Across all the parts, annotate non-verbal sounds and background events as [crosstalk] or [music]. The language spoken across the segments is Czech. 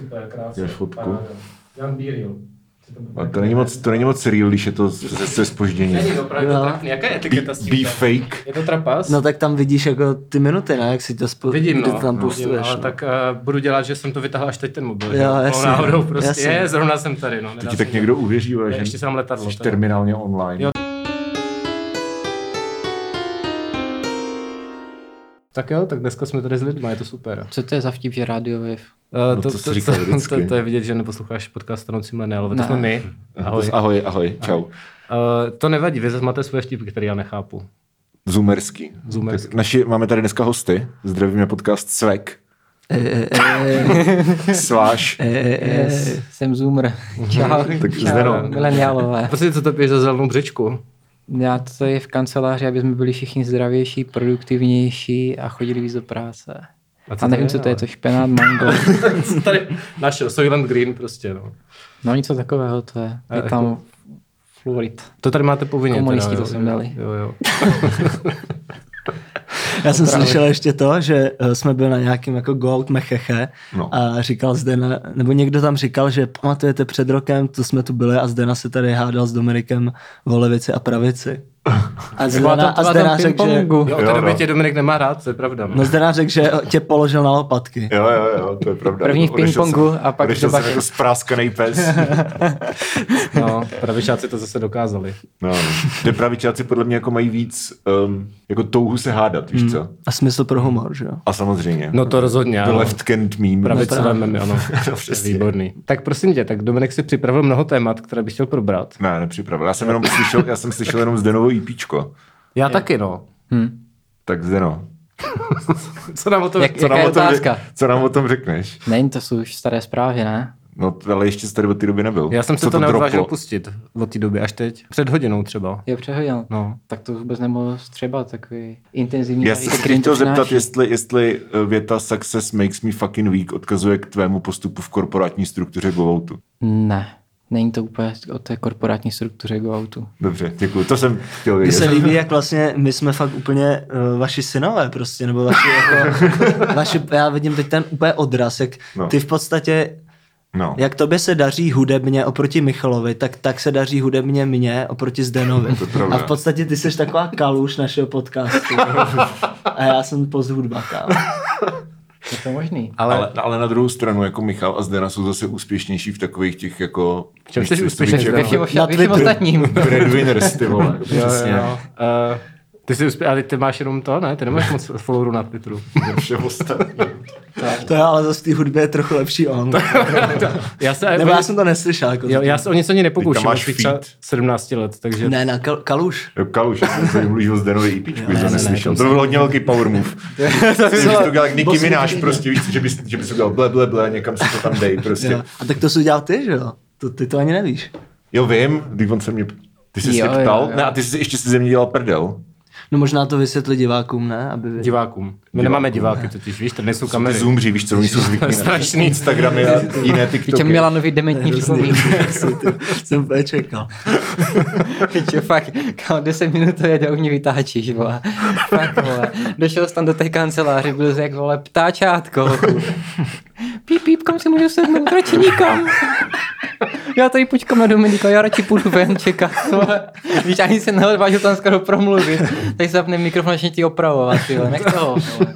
Super, krásně. Děláš fotku. Paráda. Jan Bíril. A to není moc, to není moc real, když je to se, se spožděním. Není opravdu Jo. trapný. Jaká je etiketa s tím? Be fake. Je to trapas? No tak tam vidíš jako ty minuty, ne? Jak si to spo... Vidím, no. to tam Vidím, postuješ. ale no. tak uh, budu dělat, že jsem to vytáhl až teď ten mobil. Jo, že? No, jasně, náhodou no. prostě. Jasně. Je, zrovna jsem tady, no. To nedá ti tak někdo uvěří, že ještě jsem letadlo. jsi to je- terminálně online. Jo. Tak jo, tak dneska jsme tady s lidmi, je to super. Co to je za vtip, že Radio Wave? Uh, No to se říká vždycky. to, to, je vidět, že neposloucháš podcast Stanoci Milenial, to Ne. jsme my. Ahoj. Ahoj, ahoj, čau. Uh, to nevadí, vy zase máte svoje vtipy, které já nechápu. Zoomerský. Zoomerský. Tak naši, máme tady dneska hosty. Zdravíme podcast Svek. E, e, [laughs] Sváš. e, jsem Zoomer. Čau. Tak Čau, Zdeno. Mileniálové. Prostě co to piješ za zelenou břečku? Já to je v kanceláři, aby jsme byli všichni zdravější, produktivnější a chodili víc do práce. A A nevím, co to je, to špenát, mango. [laughs] Co tady našel? Soylent Green prostě, no. No něco takového to je. A Je jako- tam fluorid. To tady máte povinně. Komunisti teda, to jo, sem dali. Jo, jo. [laughs] Já jsem slyšel ještě to, že eh, jsme byli na nějakým jako go out mecheche No. a říkal Zdena, nebo někdo tam říkal, že pamatujete před rokem, to jsme tu byli a Zdena se tady hádal s Dominikem o levici a pravici. A Zdena, a Zdena řekl, že, Jo, od té Jo, doby no. tě Dominik nemá rád, to je pravda. no Zdena řekl, že tě položil na lopatky. Jo, jo, jo, to je pravda. První v ping-pongu a pak odešel do jsem baky. jako spráskanej pes. [laughs] No, pravičáci to zase dokázali. No, no. Ty pravičáci podle mě jako mají víc um, jako touhu se hádat, víš co? A smysl pro humor, že jo? A samozřejmě. No to rozhodně, The ano. left canned meme. Pravicové memy, ano. [laughs] přesně. Výborný. Tak prosím tě, tak Dominik si připravil mnoho témat, které bych chtěl probrat. Ne, nepřipravil. Já jsem jenom slyšel, já jsem slyšel jenom Zdenovo EPčko. Já taky, no. Hm. Tak Zdeno, [laughs] Co nám o tom... Jak- co nám, je o tom, otázka? co nám o tom řekneš? Není to jsou už staré zprávy, ne? No, ale ještě jsi tady od té doby nebyl. Já jsem se Co to neodvážil pustit od té doby až teď. Před hodinou třeba. Jo, přehodil. No. Tak to vůbec nemohlo třeba takový intenzivní. Já jsem se chtěl to zeptat, jestli, jestli eh, věta success makes me fucking weak odkazuje k tvému postupu v korporátní struktuře GoOutu. Ne, není to úplně o té korporátní struktuře GoOutu. Dobře, děkuji. To jsem chtěl Mně vědět. se líbí, jak [laughs] vlastně my jsme fakt úplně uh, vaši synové prostě, nebo vaši jako, [laughs] vaši, já vidím teď ten úplně odraz, jak No. ty v podstatě, No. jak tobě se daří hudebně oproti Michalovi, tak, tak se daří hudebně mně oproti Zdenovi. [laughs] A v podstatě ty jsi taková kaluš našeho podcastu. A já jsem post hudba, kámo. Je to možný. Ale, ale, ale, na druhou stranu, jako Michal a Zdena jsou zase úspěšnější v takových těch jako... čem víš jsi? Ve všem, jako Na všem Twitteru. ostatním. breadwinners, ty vole. Přesně. jo, jo. Uh, ty jsi uspě... ale ty máš jenom to, ne? Ty nemáš moc followerů na Twitteru. Ostatním. To je ale zase v té hudbě je trochu lepší on. Já se, Nebo já jsem to neslyšel. Jako jo, já se o něco ani nepokouším, máš třeba feed. 17 let, takže... Ne, na kal- kaluš. Jo, Kaluš, já jsem se mluvil z Ne, to ne, ne, neslyšel. to To byl hodně velký power move. [laughs] Že bys to dělal jak Minaj, Nicki prostě víš, že bys, že bys udělal ble, ble, ble, někam si to tam dej, prostě. Jo. A tak to jsi udělal ty, že jo? To, ty to ani nevíš. Jo, vím, když on se mě... Ty jsi Jo, se jo, ptal? jo. Ne, a ty jsi ještě si ze mě dělal prdel. No možná to vysvětli divákům, ne? Aby vy... Divákům. My nemáme diváky totiž, víš, tady nejsou Ty kamery. zoomři, víš co, oni jsou zvyklí Strašný. Instagramy a jiné TikToky. měla nový dementní připomínky. [laughs] jsem úplně čekal. Že fakt, kámo, 10 minut to jede, u mě vytáčíš, vole. Fakt, vole. Došel jsem tam do té kanceláře, byl jsi jak, vole, ptáčátko. Píp, píp, kam si můžu sednout, radši nikam. Já tady počkám na Dominika, já radši půjdu ven čekat. vole. Víš, ani se neodvážil tam skoro promluvit. Tady se zapne mikrofon, začne ti opravovat, ty vole, nech toho. vole.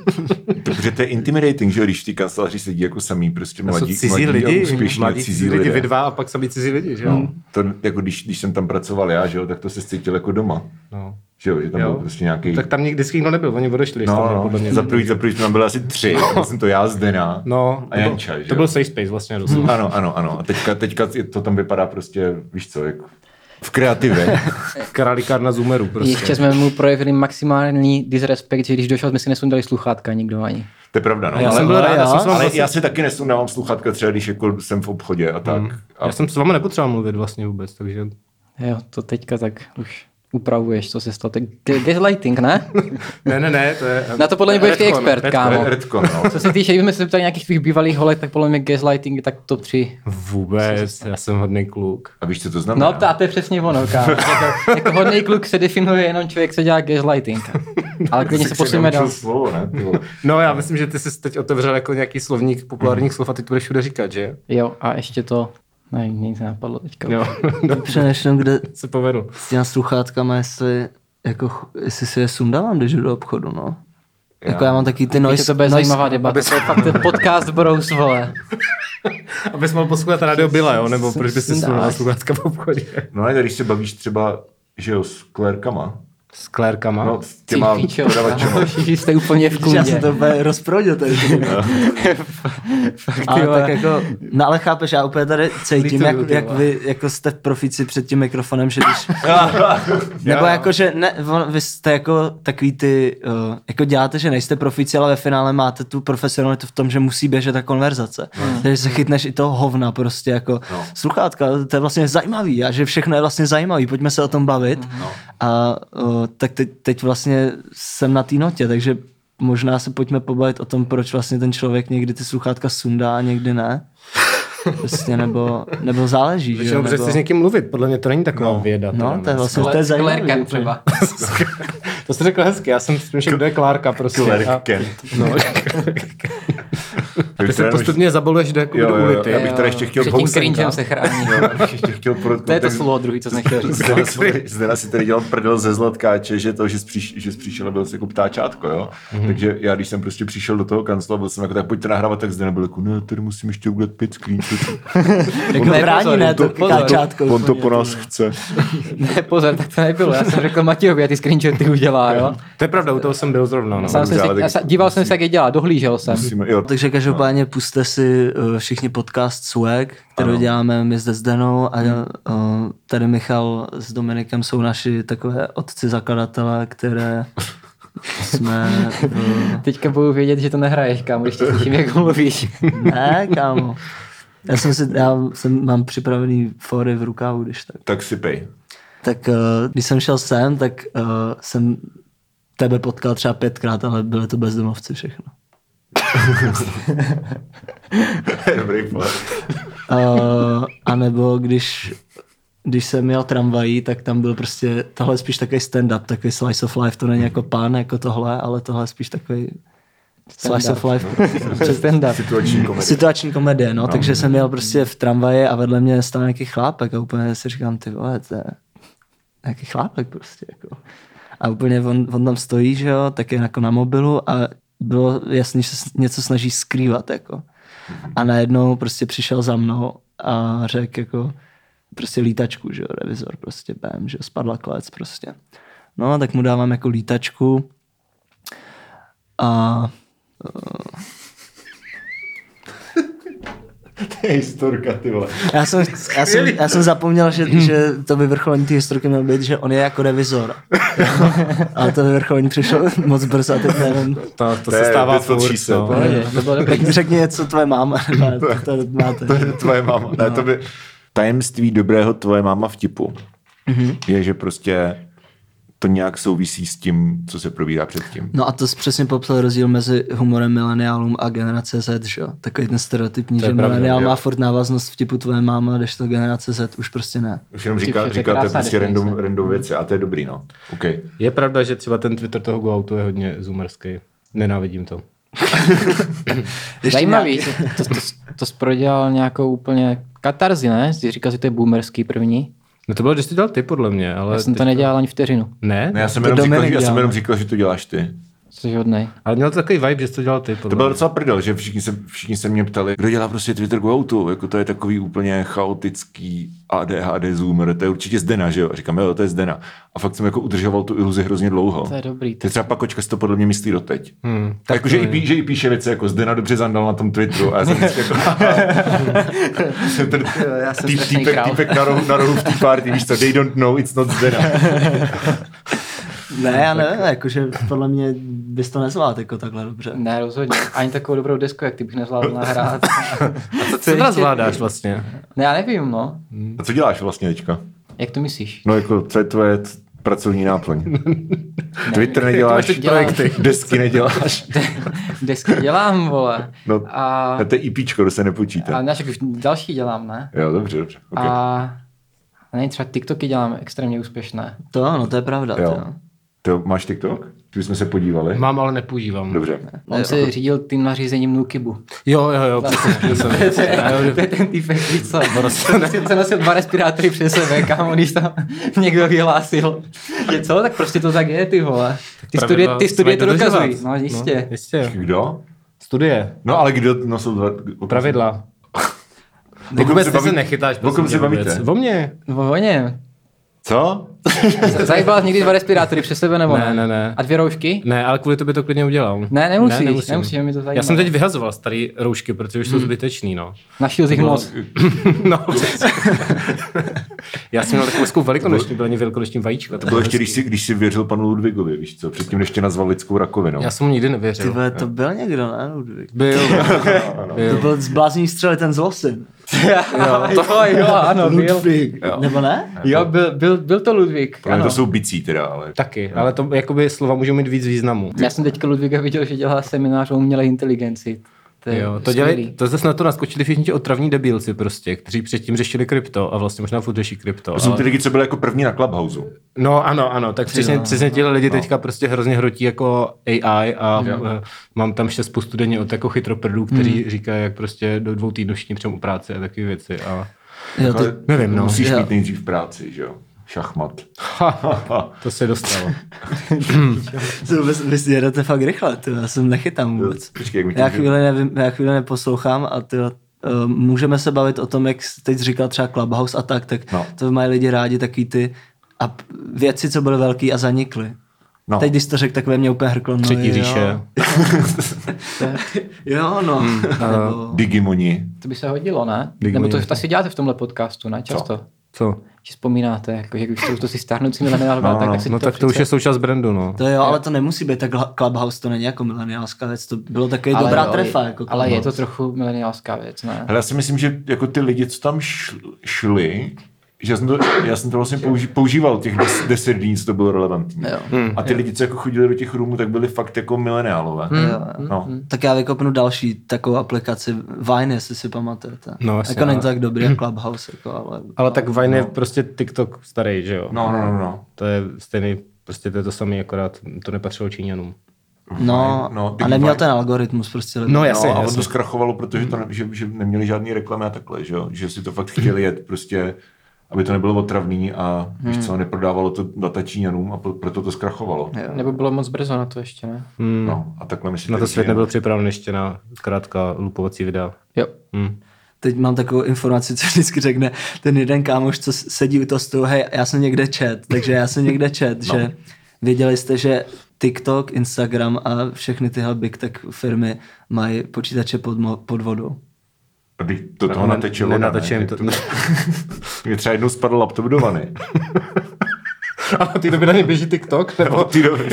Protože to je intimidating, že jo, když té kanceláři sedí jako samý, prostě To jsou mladí, cizí mladí a lidi, úspěšní mladí cizí lidi, vy dva a pak sami cizí lidi, že jo? To, jako když, když jsem tam pracoval já, že jo, tak to se cítil jako doma. No. Že jo, že tam Jo. byl prostě nějaký... Tak tam nikdy nikdo nebyl, oni odešli, když tam No, byl, no, podle mě. za prvý, za prvý tam byli asi tři, no. jsem to já, Zdena No, a to byl- Janča, že To byl safe space vlastně doslova. Ano, ano, ano. A teďka, teďka to tam vypadá prostě, víš co, jako v kreativě. [laughs] Králikárna zoomerů prostě. Ještě jsme mu projevili maximální disrespekt, že když došel, jsme si nesundali sluchátka nikdo ani. To je pravda, no. Já ale, jsem byl ale rád, já- jsem ale vlastně, já si taky nesundávám sluchátka třeba, když jako jsem v obchodě a tak. A já jsem s váma nepotřeboval mluvit vlastně vůbec, takže Jo, to teďka tak už upravuješ, co se stalo. Gaslighting, ne? [laughs] Ne, ne, ne, to je... Na to podle mě budeš ty expert, Redcon. kámo. Redcon, no. Co se týče, kdybychom se ptali nějakých tvých bývalých holek, tak podle mě gaslighting je tak to tři. Vůbec, já jsem hodný kluk. A víš, co to znamená? No, to, a to je přesně ono, kámo. [laughs] Jako, jako hodný kluk se definuje jenom člověk, co dělá gaslighting. Ale klidně se Jsi posuneme dál. slovo, ne? No já myslím, že ty jsi teď otevřel jako nějaký slovník populárních slov a ty to budeš všude říkat, že? Jo, a ještě to, ne, nic nenapadlo teďka. Jo, [laughs] Přemýšlím, kde se povedl. s těma sluchátkama, jestli, jako, jestli si je sundávám, když jdu do obchodu, no. Jako já mám taky ty noise, to bude noise- zajímavá debata, to je fakt ten podcast Bros, vole. [laughs] Abys mohl poslouchat rádio Bila, jo? Nebo proč bys si slunul sluchátka v obchodě? No a když se bavíš třeba, že jo, s klérkama, S klérkama? no s těma prodavačema. [laughs] jste úplně v Já kundě. jsem to úplně rozprodil tady. ale vole. tak jako, no ale chápeš, já úplně tady cítím, jak, jak vy jako jste profíci před tím mikrofonem, že když, [laughs] nebo jako, že ne, vy jste jako takový ty, uh, jako děláte, že nejste profíci, ale ve finále máte tu profesionalitu v tom, že musí běžet ta konverzace. Takže se chytneš i toho hovna prostě jako No. sluchátka, to je vlastně zajímavý a že všechno je vlastně zajímavý, pojďme se o tom bavit. No. A uh, tak teď, teď vlastně jsem na té notě, takže možná se pojďme pobavit o tom, proč vlastně ten člověk někdy ty sluchátka sundá a někdy ne. [laughs] Prostě nebo, nebo záleží, že? Protože Nebo, chceš s někým mluvit, podle mě to není taková No. věda. no, teda, to je vlastně to je zajímavé. Třeba. [laughs] To jsi řekl hezky, já jsem si myslel, kdo je Klárka prostě. Clark A- Kent. No, [laughs] ty se postupně zabaluješ do, jako Jo, do jo, jo, ulity. já bych tady ještě chtěl Před tím cringem se chrání. Jo, ještě chtěl podotknout. [laughs] To je to slovo druhý, co jsem chtěl říct. Zdena si, tady, Zdena si tady dělal prdel ze zlatkáče, že to, že jsi, příš, že jsi přišel a byl jsi jako ptáčátko, jo. Mm-hmm. Takže já, když jsem prostě přišel do toho kancla, byl jsem jako, tak pojďte nahrávat, tak Zdena byl jako, ne, tady musím ještě udělat pět screenshotů. [laughs] Jako Ne, brání, ne, to- to pozor. káčátko. On to po nás chce. [laughs] Ne, pozor, tak to nebylo. Já jsem řekl Matějovi, a ty screenshoty udělá, jo. To je pravda, u toho jsem byl zrovna. No. Sám jsem ale si, tak- já díval jsem se, jak je dělá, dohlížel jsem. Musíme, jo, Takže každopádně puste si uh, všichni podcast Swag, který Ano. děláme my zde s Denou a uh, tady Michal s Dominikem jsou naši takové otci zakladatelé, které [laughs] jsme... Uh, Teďka budu vědět, že to nehraješ, kámo, když tě slyším, jak mluvíš. ne, kámo. Já jsem si, já jsem, mám připravený fory v rukávu, když tak. tak si pej. Tak uh, když jsem šel sem, tak uh, jsem tebe potkal třeba pětkrát, ale byly to bezdomovci všechno. [laughs] Dobrý. Uh, a nebo když, když jsem měl tramvají, tak tam byl prostě, tohle je spíš takový stand-up, takový slice of life, to není jako pán jako tohle, ale tohle je spíš takový slice of life. Přes ten dat. Situační komedie. Situační komedie, no, takže jsem měl prostě v tramvaji a vedle mě stál nějaký chlápek a úplně si říkám, ty vole, to je nějaký chlápek prostě, jako. A úplně on, on tam stojí, že jo, tak je jako na mobilu a bylo jasný, že se něco snaží skrývat, jako. A najednou prostě přišel za mnou a řekl jako prostě lítačku, že jo, revizor prostě bam, že jo, spadla klec prostě. No, tak mu dávám jako lítačku a [laughs] To je historka, ty vole. Já jsem, já jsem, já jsem zapomněl, že, [laughs] že to vyvrcholení té historky mělo být, že on je jako revizor. [laughs] Ale to vyvrcholení přišlo moc brzo a teď nevím. To, to, To se je stává od furt. čísel, No. To bylo dobrý. Tak řekni něco tvoje máma. Ne, to, to máte. To je tvoje máma. Ne, to by... Tajemství dobrého tvoje máma vtipu je, že prostě to nějak souvisí s tím, co se probírá předtím. No a to jsi přesně popsal rozdíl mezi humorem mileniálům a generace Z, že jo? Takový ten stereotypní, To že mileniál má furt návaznost vtipu tvoje máma, když to generace Z už prostě ne. Už jenom říká, vše, to je říkáte prostě random, random věci a to je dobrý, no. Okay. Je pravda, že třeba ten Twitter toho GoOutu je hodně zoomerský. Nenávidím to. [laughs] Zajímavý, to, to, to, to jsi prodělal nějakou úplně katarzi, ne? Jsi říkal, že to je boomerský první. No to bylo, když jsi to dělal ty, podle mě, ale... Já jsem to nedělal ani vteřinu. Ne? Ne, já jsem, To jenom říkal, já jsem jenom říkal, že to děláš ty. Jsi hodnej. Ale měl to takový vibe, že jsi to dělal ty, podle To bylo docela prdel, že všichni se, všichni se mě ptali, kdo dělá prostě Twitter go outu, jako to je takový úplně chaotický ADHD zoomer, to je určitě Zdena, že jo? A říkám, jo, to je Zdena. A fakt jsem jako udržoval tu iluzi hrozně dlouho. To je dobrý. Ty třeba Pakočka si to podle mě myslí doteď. Hmm, Tak jako, že, i pí, že i píše věci jako Zdena dobře zandal na tom Twitteru a já jsem vždycky jako... [laughs] ten týpek, týpek na rohu, na rohu v té party, víš co, they don't know, it's not Zdena. [laughs] Ne, já nevím, jakože podle mě bys to nezvládl jako takhle dobře. Ne, rozhodně. Ani takovou dobrou desku, jak ty bych nezvládl nahrát. [laughs] Co teda zvládáš vlastně? Ne, já nevím, no. A co děláš vlastně teďka? Jak to myslíš? No jako, co je tvoje, pracovní náplň. [laughs] Twitter neděláš, to dělám. [laughs] desky neděláš. Desky dělám, vole. No, A, to je IPčko, to se a nepočítá. ne, však už další dělám, ne? Jo, dobře, dobře. Okay. A ne, třeba TikToky dělám extrémně úspěšné. To ano, to je pravda. Jo. To. To máš TikTok? Ty jsme se podívali. Mám, ale nepoužívám. Dobře. On se řídil tím nařízením Nukibu. Jo, jo, jo, přesně. jsem- to, je, to je ten týpek, víš co? Prostě se nosil dva respirátory přes sebe, kámo, když tam někdo vyhlásil. Je co? Tak prostě to tak je, ty vole. Ty studie, ty studie to dokazují. No, jistě. No, jistě. Kdo? Studie. No ale kdo nosil dva... Pravidla. Vůbec se ty se baví- nechytáš. o kom prosím se bavíte? vůbec. O mně. O něm. Co? [laughs] Zajebal jsi někdy dva respirátory přes sebe nebo Ne, ne, ne. A dvě roušky? Ne, ale kvůli tobě to klidně udělal. Ne, nemusíš, nemusím. nemusíš, mi to zajímá. Já jsem teď vyhazoval staré roušky, protože už jsou zbytečný, no. Našil jsi jich moc. no. [laughs] Já jsem měl takovou hezkou velikonoční, byl ani velikonoční vajíčko. To bylo ještě, když jsi, když jsi věřil panu Ludvigovi, víš co? Předtím, než tě nazval lidskou rakovinou. Já jsem mu nikdy Ty nevěřil. vole, to byl někdo, ne? Ludvík? [laughs] Byl. To byl. byl zblázní střely ten zlosin. jo, to, jo, ano, byl. Nebo ne? Jo, byl, byl, byl to Ludvík. Pro mě Ano. to jsou bicí teda, ale... Taky, ale to jakoby slova můžou mít víc významu. Já jsem teďka Ludvíka viděl, že dělá seminář o umělé inteligenci. To je Jo, to dělají, to zase na to naskočili všichni ti otravní debilci prostě, kteří předtím řešili krypto a vlastně možná furt řeší krypto. To jsou ale- ty lidi, co byli jako první na Clubhouse. No ano, ano, tak přesně, přesně ti lidi teďka prostě hrozně hrotí jako AI a uh, mám tam šest spoustu denně od jako chytroprdů, kteří říkají, jak prostě do dvou týdnů všichni přijmou práci a takové věci. A... Jo, ty, Ale nevím, no. Musíš Jo. mít nejdřív práci, že jo? Šachmat. Ha, [laughs] to se dostalo. to vy, vy si jedete fakt rychle, ty, já jsem nechytám vůbec. Počkej, jak Já chvíli, nevím, já chvíli neposlouchám a ty, uh, můžeme se bavit o tom, jak jsi teď říkal třeba Clubhouse a tak, tak No. to mají lidi rádi takový ty a věci, co byly velký a zanikly. No. Teď, když jsi to řekl, tak ve mně úplně hrklo. No, Třetí jo. říše. [laughs] jo, no. Hmm, Nebo, Digimoni. To by se hodilo, ne? Big Nebo to asi děláte v tomhle podcastu, ne? Často. Co? Že vzpomínáte, jako, že když to, to si stárnoucí mileniálové, No, tak, no. tak si No tak to už je součást brandu, no. to jo, ale to nemusí být tak Clubhouse, to není jako mileniálská věc, to bylo takový dobrá jo, trefa. Jako ale je to trochu mileniálská věc, ne? Hele, já si myslím, že jako ty lidi, co tam šl- šli, že já jsem to, já jsem to vlastně použi, používal těch des, deset dní, co to bylo relevantní. Jo. Hmm. A ty lidi, co jako chodili do těch roomů, tak byli fakt jako mileniálové. Jo. No. Tak já vykopnu další takovou aplikaci Vine, jestli si pamatujete. No, jasně, jako není tak dobrý jak Clubhouse, jako, ale... Ale tak Vine je prostě TikTok starý, že jo? No, no, no, no. To je stejný, prostě to je to samé, akorát to nepatřilo Číňanům. No, no, a neměl Vine- ten algoritmus prostě. No jasně, no, a on to zkrachovalo, protože to, ne, že, že neměli žádný reklamy a takhle, že, jo? že si to fakt chtěli jet prostě, aby to nebylo otravný a Hmm. víš co, neprodávalo to data Číňanům a proto to zkrachovalo. Nebo bylo moc brzo na to ještě, ne? Hmm. No, a takhle myslím. Na to svět nebyl připraven ještě na krátká lupovací videa. Jo. Hmm. Teď mám takovou informaci, co vždycky řekne ten jeden kámoš, co sedí u toho stolu, hej, já jsem někde čet, takže já jsem někde čet, no. že věděli jste, že TikTok, Instagram a všechny tyhle big tech firmy mají počítače pod, mo- pod vodou. A když do toho Ne- nateče voda, nenateče jim ne? to- Mě třeba jednou spadl laptop do vany. A na té době na ně běží TikTok? Nebo? Od té doby.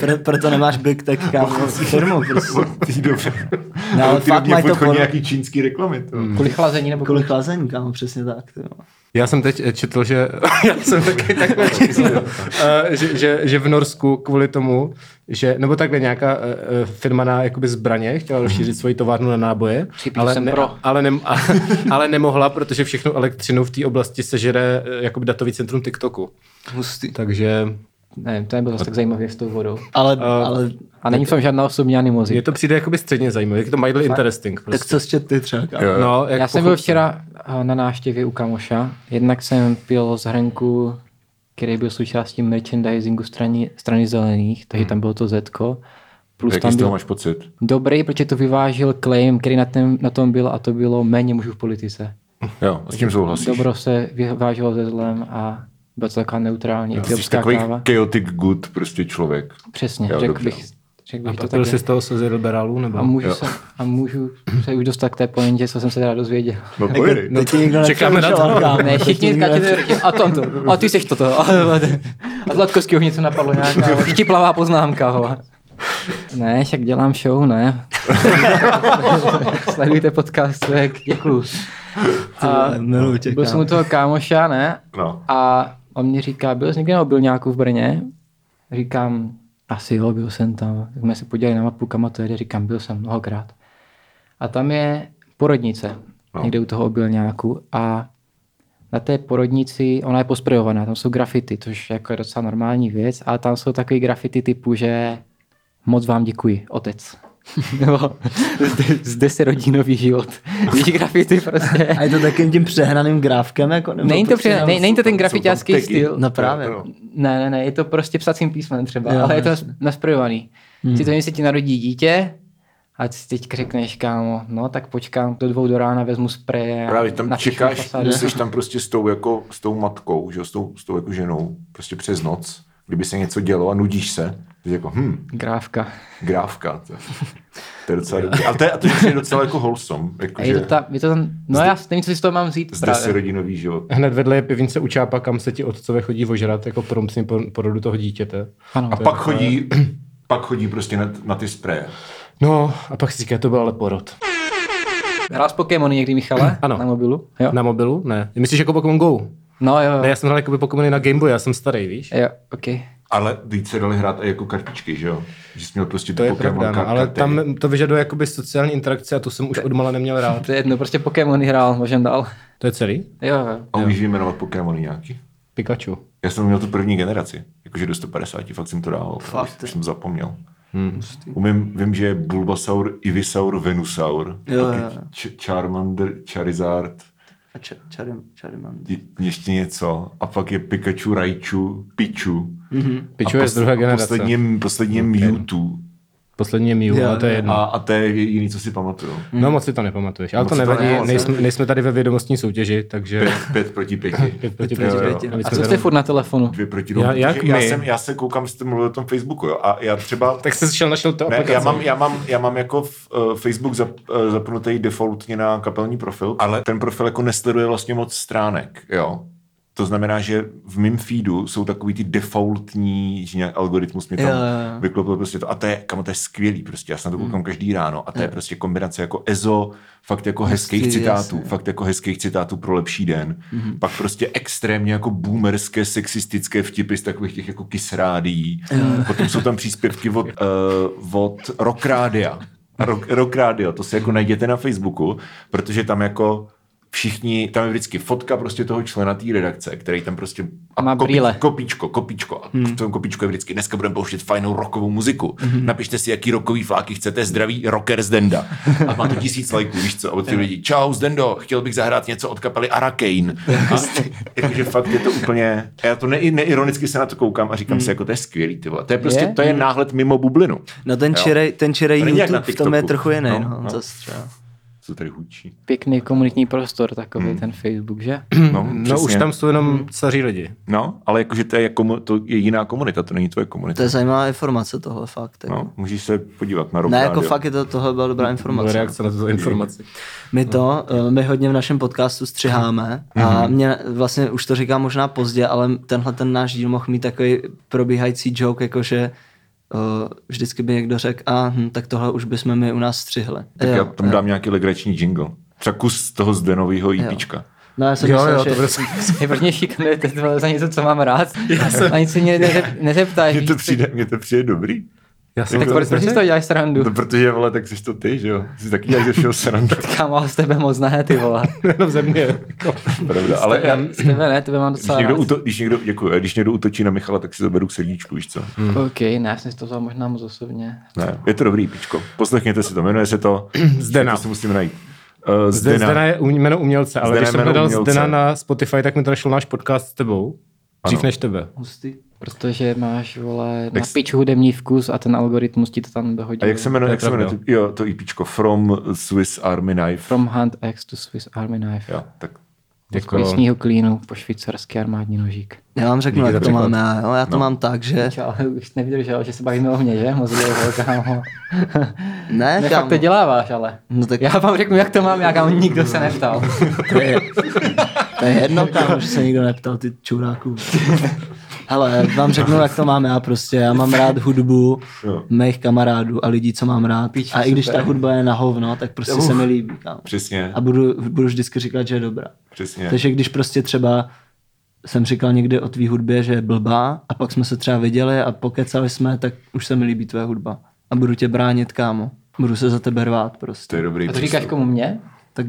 Pro, proto nemáš big tech kámo, firmu prostě. Od té doby. No, ale Od té fakt doby mají to chodí pod... nějaký čínský reklamy. To. Kvůli chlazení nebo Kvůli chlazení, kámo, přesně tak. Ty, jo. Já jsem teď eh, četl, že [laughs] já jsem taky [laughs] takhle četl, eh, že, že, že, v Norsku kvůli tomu, že, nebo takhle nějaká eh, firma na jakoby zbraně chtěla rozšířit svoji továrnu na náboje, ale, ne, pro. ale, ne, [laughs] ale nemohla, protože všechnu elektřinu v té oblasti sežere eh, jakoby datový centrum TikToku. Hustý. Takže Ne, to nebylo zase tak zajímavé s tou vodou. Ale, ale A není v tom žádná osobní animozita. je to přijde jakoby středně zajímavé, je to mildly interesting. tak Prostě. co jsi čet ty třeba? Jo. No, jak Já jsem byl včera na návštěvě u kamoša. Jednak jsem pil z hrnku, který byl součástí merchandisingu strany, strany zelených, takže tam bylo to Zetko. Plus Jaký tam byl máš pocit? dobrý, protože to vyvážil claim, který na, tom, na tom byl a to bylo méně mužů v politice. Jo, s tím souhlasíš. Dobro se vyvážilo ze zlem a byla to taková neutrální Jsi etiopská takový káva. chaotic good prostě člověk. Přesně, Jo, řekl dobře. bych, řekl bych A to tak. jsi z toho se liberálů? Nebo? A můžu, Jo. se, a můžu se už dostat k té pointě, co jsem se teda dozvěděl. No pojedej. Teď ti nikdo čekáme na to. Ne, [laughs] všichni a to, [laughs] a ty seš toto. A, a Zlatkovského něco napadlo nějaká [laughs] štiplavá poznámka. Ho. Ne, však dělám show, ne. Sledujte podcast, tak děkuju. A byl jsem u toho kámoša, ne? No. A on mě říká, byl jsi někdy na obilňáku v Brně? Říkám, asi jo, byl jsem tam. Tak jsme se podívali na mapu, kam to jede, říkám, byl jsem mnohokrát. A tam je porodnice, no. někde u toho obilňáku a na té porodnici, ona je posprejovaná, tam jsou grafity, což jako je docela normální věc, ale tam jsou takové grafity typu, že moc vám děkuji, otec. [laughs] Nebo zde, zde se rodí nový život. [laughs] Víš, grafity prostě. A je to takým tím přehnaným grávkem? Jako, nebo Není to, prostě ne, není to ten grafitácký tagy. styl. No právě. No. Ne, ne, ne, je to prostě psacím písmem třeba, Jo, ale je to jasně. nasprejovaný. Hmm. Si to se ti narodí dítě, a ty si teď řekneš, kámo, no tak počkám do dvou do rána, vezmu spreje. a Právě tam čekáš, jsi tam prostě s tou, jako, s tou matkou, že? jo, S, tou, s tou jako ženou, prostě přes noc, kdyby se něco dělo a nudíš se, ty jako, hm, Grávka. grávka. To, to je docela dobrý. A to je, a to je docela jako wholesome. Jako, A je to, ta, je to tam, no já nevím, co si z toho mám vzít zde právě. se rodí nový život. Hned vedle je pivnice u Čápa, kam se ti otcové chodí ožrat jako promci po porodu toho dítěte. Ano, A pak chodí, pak chodí prostě na, na ty spreje. No a pak si říká, to byl ale porod. Hrál s Pokémony někdy, Michale? [clears throat] Ano. Na mobilu? Jo. Na mobilu? Ne. Myslíš jako Pokémon Go? No jo, Ne, já jsem hrál jako Pokémony na Game Boy, já jsem starý, víš? jo, ok. Ale víc se dali hrát i jako kartičky, že jo? Že jsi měl prostě To je Pokémon pravda, no, kar- ale karty. tam to vyžaduje jakoby sociální interakce a to jsem už odmala neměl rád. To je jedno, prostě Pokémony hrál, možná dál. To je celý? Jo, jo. A umíš vyjmenovat Pokémony nějaký? Pikachu. Já jsem měl tu první generaci, jakože do 150, fakt jsem to dával, fakt, už jsem zapomněl. Hmm. Umím, vím, že je Bulbasaur, Ivysaur, Venusaur, jo, jo. Ch- Charmander, Charizard, A ča, čarim, čarimand. je- ještě něco, a pak je Pikachu, Raichu, Pichu. Pichu a je z druhé generace. Poslední poslední je Mewtwo. Poslední je Mew, ale to je jedno. A, a to je jediný, co si pamatuju. No moc si to nepamatuješ, ale Moc to to nevadí, nemoc, nejsme, ne? nejsme tady ve vědomostní soutěži, takže Pět, pět proti pěti. [laughs] pět proti Jo, jo. pěti. A co jste furt na telefonu? Dvě proti Já- jak já, jsem, já se koukám, jste mluvil o tom Facebooku, jo, a já třeba... Tak jsi šel našel to Ne, aplikaci. já mám, já, mám, já mám jako v, uh, Facebook zap, uh, zapnutý defaultně na kapelní profil, ale ten profil jako nesleduje vlastně moc stránek, jo. To znamená, že v mém feedu jsou takový ty defaultní, že nějak algoritmus mě tam Jo, jo, vyklopil prostě to. A to je, kamo, to je skvělý prostě. Já se na to koukám každý ráno. A to je prostě kombinace jako EZO, fakt jako hezkých Hezký, citátů, jasně. fakt jako hezkých citátů pro lepší den. Pak prostě extrémně jako boomerské, sexistické vtipy z takových těch jako kisrádí. Potom jsou tam příspěvky od, uh, [laughs] od Rock Rádia. Rock, Rock Radio, to si jako najděte na Facebooku, protože tam jako všichni, tam je vždycky fotka prostě toho člena té redakce, který tam prostě A má brýle. kopíčko, kopíčko. A v tom kopíčku je vždycky, dneska budeme pouštět fajnou rockovou muziku. Napište si, jaký rockový fláky chcete, zdravý rocker z Denda. A má to tisíc lajků, víš co? A od těch [laughs] lidí, čau Zdendo, chtěl bych zahrát něco od kapely Aracane. [laughs] A jakože fakt je to úplně, a já to ne, neironicky se na to koukám a říkám si, jako to je skvělý, ty vole. To je prostě, Je? to je náhled mimo bublinu. No ten čirej, ten čirej YouTube v tom je trochu jiný, No, no. no. Co tady hůčí. Pěkný komunitní prostor takový, ten Facebook, že? No, No už tam jsou jenom staří lidi. No, ale jakože to je, jako, to je jiná komunita, to není tvoje komunita. To je zajímavá informace tohle fakt. Jako. No, můžeš se podívat na ne, jako Radio. fakt je to, tohle byla dobrá Byla informace. reakce na tuto informaci. My to, eh, my hodně v našem podcastu střiháme a mě vlastně už to říkám možná pozdě, ale tenhle ten náš díl mohl mít takový probíhající joke, jakože uh, vždycky by někdo řekl, a hm, tak tohle už bychom my u nás střihli. Tak Jo, já tam jo. dám nějaký legrační jingle. Třeba kus toho Zdenovýho EPčka. No já jsem Jo, myslel, jo, že... to [laughs] bude Nejprvně šikanujete tohle za něco, co mám rád. A nic se mě [laughs] nezep, nezeptáš. Mně to přijde, mně to přijde dobrý. Já jsem Tak to proč si toho děláš srandu? No, protože, vole, tak jsi to ty, že jo? Jsi taky děláš ze všeho srandu. [laughs] Kámo, z tebe moc ne, ty vole. [laughs] jenom ze mě. Jako. Pravda, ale já, Z tebe ne, tebe mám když docela někdo, rád. uto, když, někdo, děkuji, když někdo útočí na Michala, tak si to beru k srdíčku, víš co? OK, ne, já jsem si to vzal možná moc osobně. Ne, je to dobrý, pičko. Poslechněte si to, jmenuje se to... [clears throat] Zdena. To si musím najít. Uh, Zdena. Zdena. Je jméno umělce, ale Zdena když jsem hledal. Zdena na Spotify, tak mi to našel náš podcast s tebou. Dřív Ano. než tebe. Hustý. Protože máš, vole, na piču hudební vkus a ten algoritmus ti to tam dohodí. A jak se jmenuje, jak se jmenuje jo, to EPčko? From Swiss Army Knife. From Hand X to Swiss Army Knife. Jo, tak Jako- pojistního klínu po švýcarský armádní nožík. Já vám řeknu, Díky jak to máme. Já, jo? já to No. mám tak, že... Ale už nevydržel, že se bavíme o mně, že? Moc dlouho, kámo. Ne, Ne, kámo. fakt to děláváš, ale. No tak Já vám řeknu, jak to mám, já kámo, nikdo se neptal. to je, to je jedno, kámo, že se nikdo neptal, ty čuráků. [laughs] Hele, vám řeknu, jak to mám já prostě. Já mám rád hudbu Jo. mých kamarádů a lidí, co mám rád. Píč, a i když super. ta hudba je na hovno, tak prostě se mi líbí, kámo. přesně, A budu, budu vždycky říkat, že je dobrá. přesně. Takže když prostě třeba jsem říkal někdy o tvý hudbě, že je blbá a pak jsme se třeba viděli a pokecali jsme, tak už se mi líbí tvoje hudba. A budu tě bránit, kámo. Budu se za tebe rvát To prostě. je dobrý A to říkáš komu mě? Tak,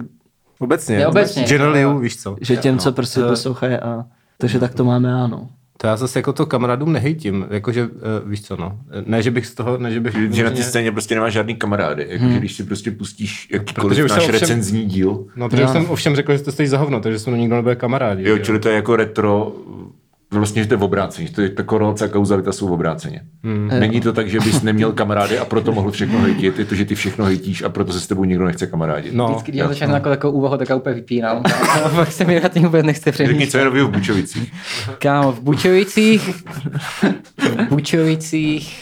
Obecně. Ne, obecně. General you, víš co. že těm, co prostě poslouchají a... Takže tak to máme, ano. To já zase jako to kamarádům nehejtím, jakože uh, víš co, no. Ne, že bych z toho, ne, že bych... Že na té scéně prostě nemáš žádný kamarády. Jako, že když si prostě pustíš Protože jakýkoliv už jsem náš ovšem- recenzní díl, No, protože Jo. už jsem ovšem řekl, že to stojí za hovno, takže se mnou nikdo nebude kamarádi. jo, že čili to je jako retro, vlastně, že to je v obrácení, to je ta korelace a kauzalita jsou v obráceně. Hmm. Není to tak, že bys [laughs] neměl kamarády a proto mohl všechno hejtit, je to, že ty všechno hejtíš a proto se s tebou nikdo nechce kamarádit. No, Vždycky, když já začnu jako takovou úvahu, tak já úplně vypínám. [laughs] A pak se mi na tím vůbec nechce Řekni, přemýšlet. co je nového v Bučovicích. Kámo, v Bučovicích, v Bučovicích,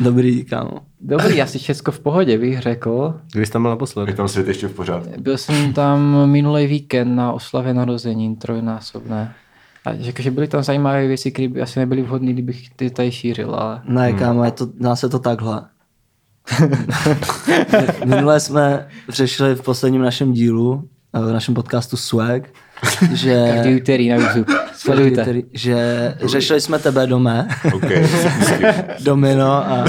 Dobrý, kámo. dobrý, asi všechno v pohodě, bych řekl. Kdy jsi tam byl naposled? Je tam svět ještě v pořádku. Byl jsem tam minulý víkend na oslavě narozenin trojnásobné. A jakože byly tam zajímavé věci, které by asi nebyly vhodné, kdybych ty tady šířil, ale Ne, kámo, je to, dá se to takhle. [laughs] Minule jsme řešili v posledním našem dílu, eh, v našem podcastu Swag, že, [laughs] každý úterý na YouTube. [laughs] Sledujte. který- že řešili jsme tebe domé, OK, si pustím. domino a,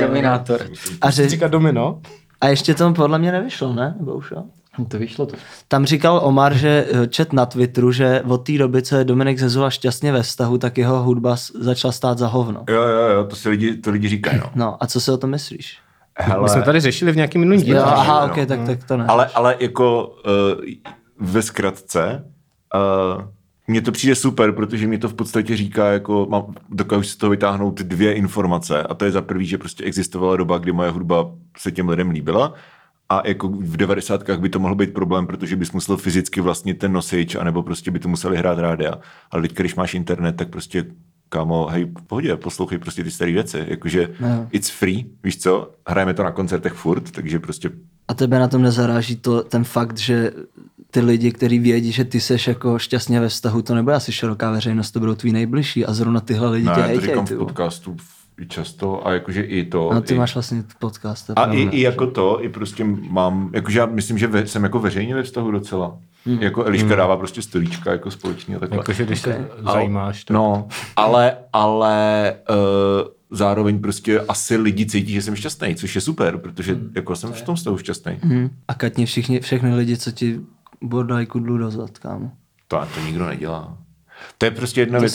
Dominátor. a, ře, Říká Domino? a ještě to podle mě nevyšlo, ne? Nebo už jo? To vyšlo to. Tam říkal Omar, že eh, čet na Twitteru, že od té doby, co je Dominik Zezula šťastně ve vztahu, tak jeho hudba začala stát za hovno. Jo, jo, jo, to si lidi, to lidi říkají, no. No a co si o tom myslíš? Hele, My jsme tady řešili v nějakém minulém Jo, díle. aha, no. ok, tak, tak to ne. ale, ale jako uh, ve zkratce, uh, mně to přijde super, protože mi to v podstatě říká, jako mám, dokážu si z toho vytáhnout dvě informace a to je za prvý, že prostě existovala doba, kdy moje hudba se těm lidem líbila a jako v 90. by to mohl být problém, protože bys musel fyzicky vlastnit ten nosič, anebo prostě by to museli hrát rádia. Ale teď, když máš internet, tak prostě kámo, hej, v pohodě, poslouchej prostě ty staré věci. Jakože No. it's free, víš co? Hrajeme to na koncertech furt, takže prostě A tebe na tom nezaráží to, ten fakt, že ty lidi, kteří vědí, že ty seš jako šťastně ve vztahu, to nebude asi široká veřejnost, to budou tví nejbližší a zrovna tyhle lidi Ne, tě to hejtěj, říkám ty v podcastu často a jakože i to. No ty i, máš vlastně podcast. a i, i, jako to, i prostě mám, jakože já myslím, že ve, jsem jako veřejně ve vztahu docela. Hmm. Mm. Jako Eliška dává prostě storíčka jako společně takhle. Jakože když se Ale- zajímáš. Tak... No, ale, ale uh, zároveň prostě asi lidi cítí, že jsem šťastný, což je super, protože Hmm. jako jsem v tom stavu šťastný. Mhm. A katně všichni, všechny lidi, co ti bordají kudlu do zad, kámo. To, to nikdo nedělá. To je prostě jedna věc.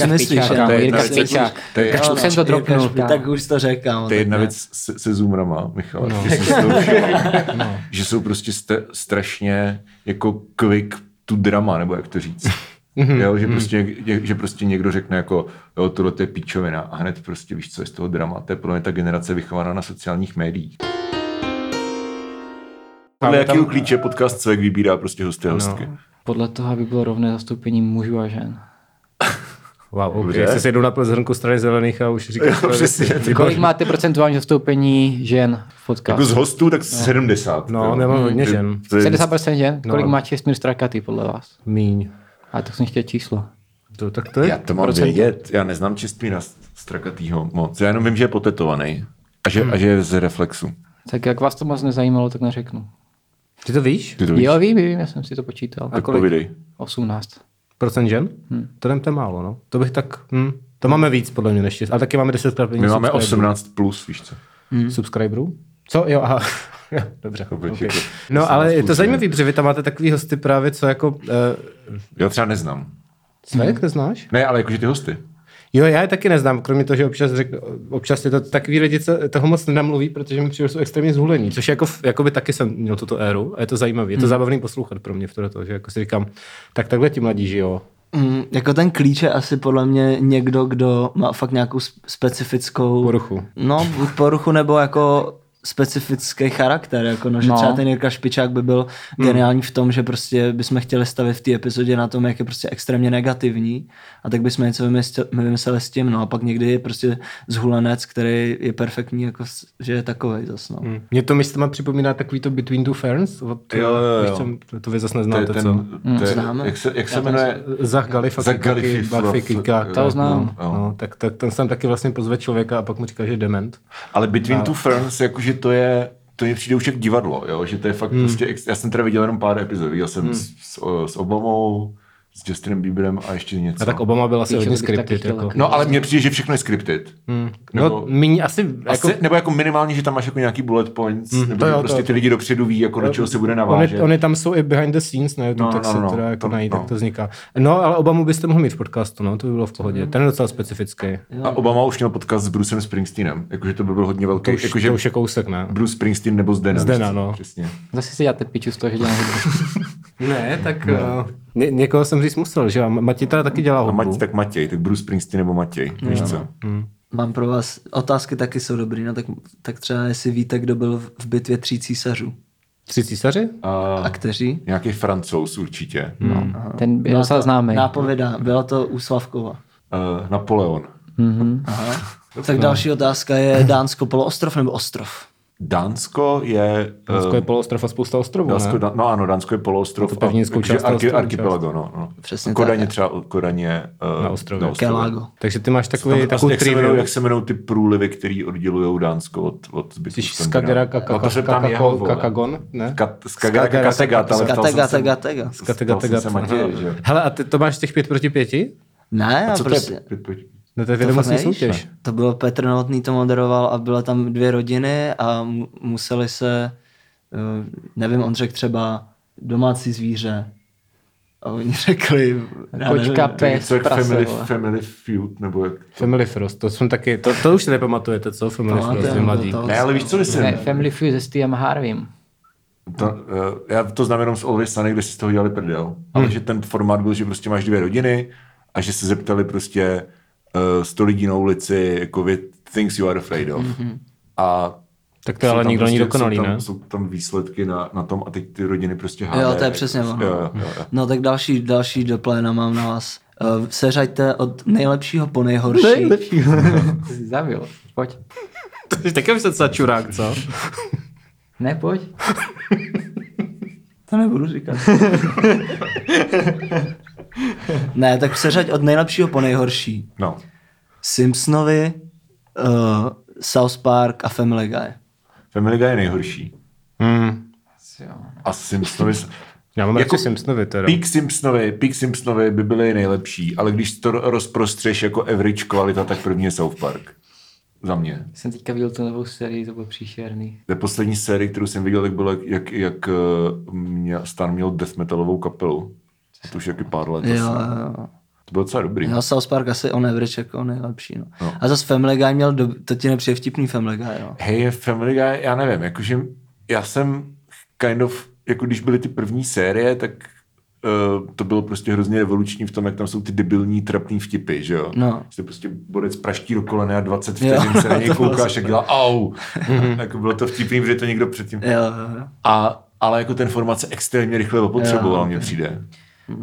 kámo, To je jedna věc. To je- jsem to dropnul. Tak už to řekl, kámo. To je jedna věc se, se zoomrama, Michal. No. Že, jsou, [laughs] no. že jsou prostě st- strašně jako quick to drama, nebo jak to říct. jo, že, prostě, že, že prostě někdo řekne jako, jo, tohle to je píčovina a hned prostě víš, co je z toho drama. To je pro mě ta generace vychovaná na sociálních médiích. Podle tam- jakého klíče podcast Cvek vybírá prostě hosty a hostky. No. Podle toho, aby bylo rovné zastoupení mužů a žen. Wow, okay. Dobře. Jak se sejdou na zhrnku strany zelených a už říkáš... [laughs] Jo, přesně. Kolik [laughs] máte procentuální zastoupení žen v podcastu? Jako z hostů tak 70. No, jo. já mám hodně žen. to je- 70% žen? No. Kolik má Čestmír Strakaty podle vás? Míň. A to jsem chtěl číslo. To, tak to je... Já to mám procento. vědět. Já neznám Čestmíra Strakatýho moc. Já jenom vím, že je potetovaný. A že, a že je z reflexu. Tak jak vás to moc nezajímalo, tak neřeknu. Ty to víš? Ty to víš? Jo, vím, vím, já jsem si to počítal. tak povídej. 18. Procent žen? Hmm. To jdem málo, no. To bych tak... Hm. To máme víc, podle mě, než Ale taky máme 10 krát My máme 18 plus, víš co? hmm. subscriberů. Co? Jo, aha. [laughs] Dobře. Vůbec Okay. jako No, ale je to plus, zajímavé, protože vy tam máte takový hosty právě, co jako... Uh, Já třeba neznám. Cvek, neznáš? Ne, ale jakože ty hosty. Jo, já je taky neznám, kromě toho, že občas, řek, občas je to takový lidi, co toho moc nenamluví, protože mi přijde, jsou extrémně zhulení, což jako, jako by taky jsem měl tuto éru a je to zajímavé, je to zábavný poslouchat pro mě v toho, že jako si říkám, tak takhle ti mladí žijou. Mm, jako ten klíč je asi podle mě někdo, kdo má fakt nějakou specifickou... Poruchu. No, poruchu nebo jako specifický charakter, jako no, že No. třeba ten Jirka Špičák by byl geniální v tom, že prostě bychom chtěli stavit v té epizodě na tom, jak je prostě extrémně negativní a tak bychom něco vymysleli, vymysleli s tím, no a pak někdy je prostě zhulenec, který je perfektní, jako, že je takovej zas, no. Hmm. Mě to místama připomíná takový to Between Two Ferns, od, Jo, jo, jo. víš co, to, to vy zase To je neznáte, ten, co? to je, Známe. jak se, jak se jmenuje? Zach Galifianakis, to znám. No, tak, tak ten jsem taky vlastně pozve člověka a pak mu říká, že je dement. Ale Between Two Ferns, jakože to je, to mi přijde už jak divadlo, jo? že to je fakt hmm. prostě, já jsem teda viděl jenom pár epizod, viděl jsem hmm. s, s, s Obamou, s Justinem Bieberem a ještě něco. A tak Obama byl asi hodně scripted. Jako. No ale mně přijde, že všechno je scripted. Hmm. Nebo- No, míň asi, Asi, jako, nebo jako minimálně, že tam máš jako nějaký bullet points, mm, nebo to že jo, prostě to- ty lidi dopředu ví, jako do čeho se bude navážet. Ony, ony tam jsou i behind the scenes na YouTube, No, no, tak no, se no, teda jako to- najít, no. jak to vzniká. No, ale Obamu byste mohli mít v podcastu, no, to by bylo v pohodě. Ten je docela specifický. A Obama už měl podcast s Brucem Springsteenem, jakože to by byl hodně velký, To už, jakože to už je kousek, ne? Bruce Springsteen nebo Zdena. Zdena, no. Přesně. Zase si děláte piču z toho, že dělám. [laughs] Ne, tak no. ně, někoho jsem říct musel, že jo? Mati teda taky dělá A hudbu. Mať, tak Matěj, tak Bruce Springsteen nebo Matěj, víš co? Mám pro vás, otázky taky jsou dobrý, no tak, tak třeba jestli víte, kdo byl v- bitvě tří císařů. Tři císaři? A A kteří? nějaký francouz určitě. Hmm. Ten byl docela to známý. Nápověda, byla to u Slavkova. Uh, Napoleon. Aha. Tak další otázka je Dánsko poloostrov nebo ostrov? Dánsko je... Dánsko eh, je poloostrov a spousta ostrovů, Dánsko, ne? da, no ano, Dánsko je poloostrov. To pevninskou část ostrovu archipelago, no, no. Přesně Kodaně tak. třeba, Kodaně uh, Na ostrově. Kelago. Takže ty máš takový, Tam, takovou jak, se jmenou, jak se jmenou ty průlivy, který oddělují Dánsko od, od zbytku? Skagerrak, No. Kakagon, ne? Kat- Skagerrak a Skagerrak, Kattegat, ale že? Hele, a ty to máš těch pět proti pěti? Ne, a prostě... je? Pojď, pojď. No to je To vědomostní soutěž. To bylo Petr Novotný to moderoval a byly tam dvě rodiny a mu- museli se, eh, nevím, on řekl třeba domácí zvíře. A oni [laughs] řekli... Kočka, To je pes, jak prase. family, family Feud, nebo jak... Family Frost, to jsem taky, to, to už si nepamatujete, co? Family Pamatujeme, Frost, vy mladí. to- Ne, ale víš, co myslím? Ne, Family Feud se Steveem Harveym. To, uh, já to znám jenom z Always Sunny, kde si z toho dělali prdel. Ale že ten formát byl, že prostě máš dvě rodiny a že se zeptali prostě uh, 100 lidí na ulici, jako with things you are afraid of. A Tak to ale tam nikdo není prostě- dokonalý, jsou tam, ne? Jsou tam výsledky na, na tom a teď ty rodiny prostě hádají. Jo, to je přesně jako, ono. Jo, jo, jo. No tak další, další do pléna mám na vás. Uh, seřaďte od nejlepšího po nejhorší. [laughs] Ty jsi zabil. Pojď. To je taky se čurák, co? Ne, pojď. To nebudu říkat. [laughs] [laughs] ne, tak seřaď od nejlepšího po nejhorší. No. Simpsonovi, uh, South Park a Family Guy. Family Guy je nejhorší. Hmm. Jo. A Simpsonovi... Já mám Jako Simpsonovi teda. Peak Simpsonovi, Peak Simpsonovi by byly nejlepší, ale když to rozprostřeš jako average kvalita, tak první je South Park. Za mě. Jsem teďka viděl tu novou sérii, to bylo příšerný. Je poslední série, kterou jsem viděl, tak bylo, jak, jak, jak eh, měl, Stan měl death metalovou kapelu. To už je jaký pár let. Jo, asi. jo. To bylo docela dobrý. Jo, South Park asi on average jako nejlepší. No. No. A zase Family Guy měl, do... to ti nepřijde vtipný Family Guy, no. Hej, Family Guy, já nevím, jakože já jsem kind of, jako když byly ty první série, tak uh, to bylo prostě hrozně revoluční v tom, jak tam jsou ty debilní trapný vtipy, že jo? No. Že prostě borec praští do kolene a 20 Jo, vteřin se na [laughs] něj koukáš a dělá au. jako bylo to vtipný, protože to někdo předtím... Jo, jo, jo. A, ale jako ten format se extrémně rychle opotřeboval, mně přijde.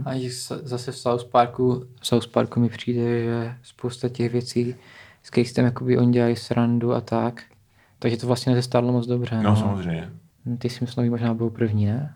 A i s- zase v South Parku, v South Parku mi přijde, že spousta těch věcí, z kterých tam jakoby oni dělají srandu a tak, takže to vlastně nezestárlo moc dobře. No, samozřejmě. No, Ty Simpsonovi možná budou první, ne?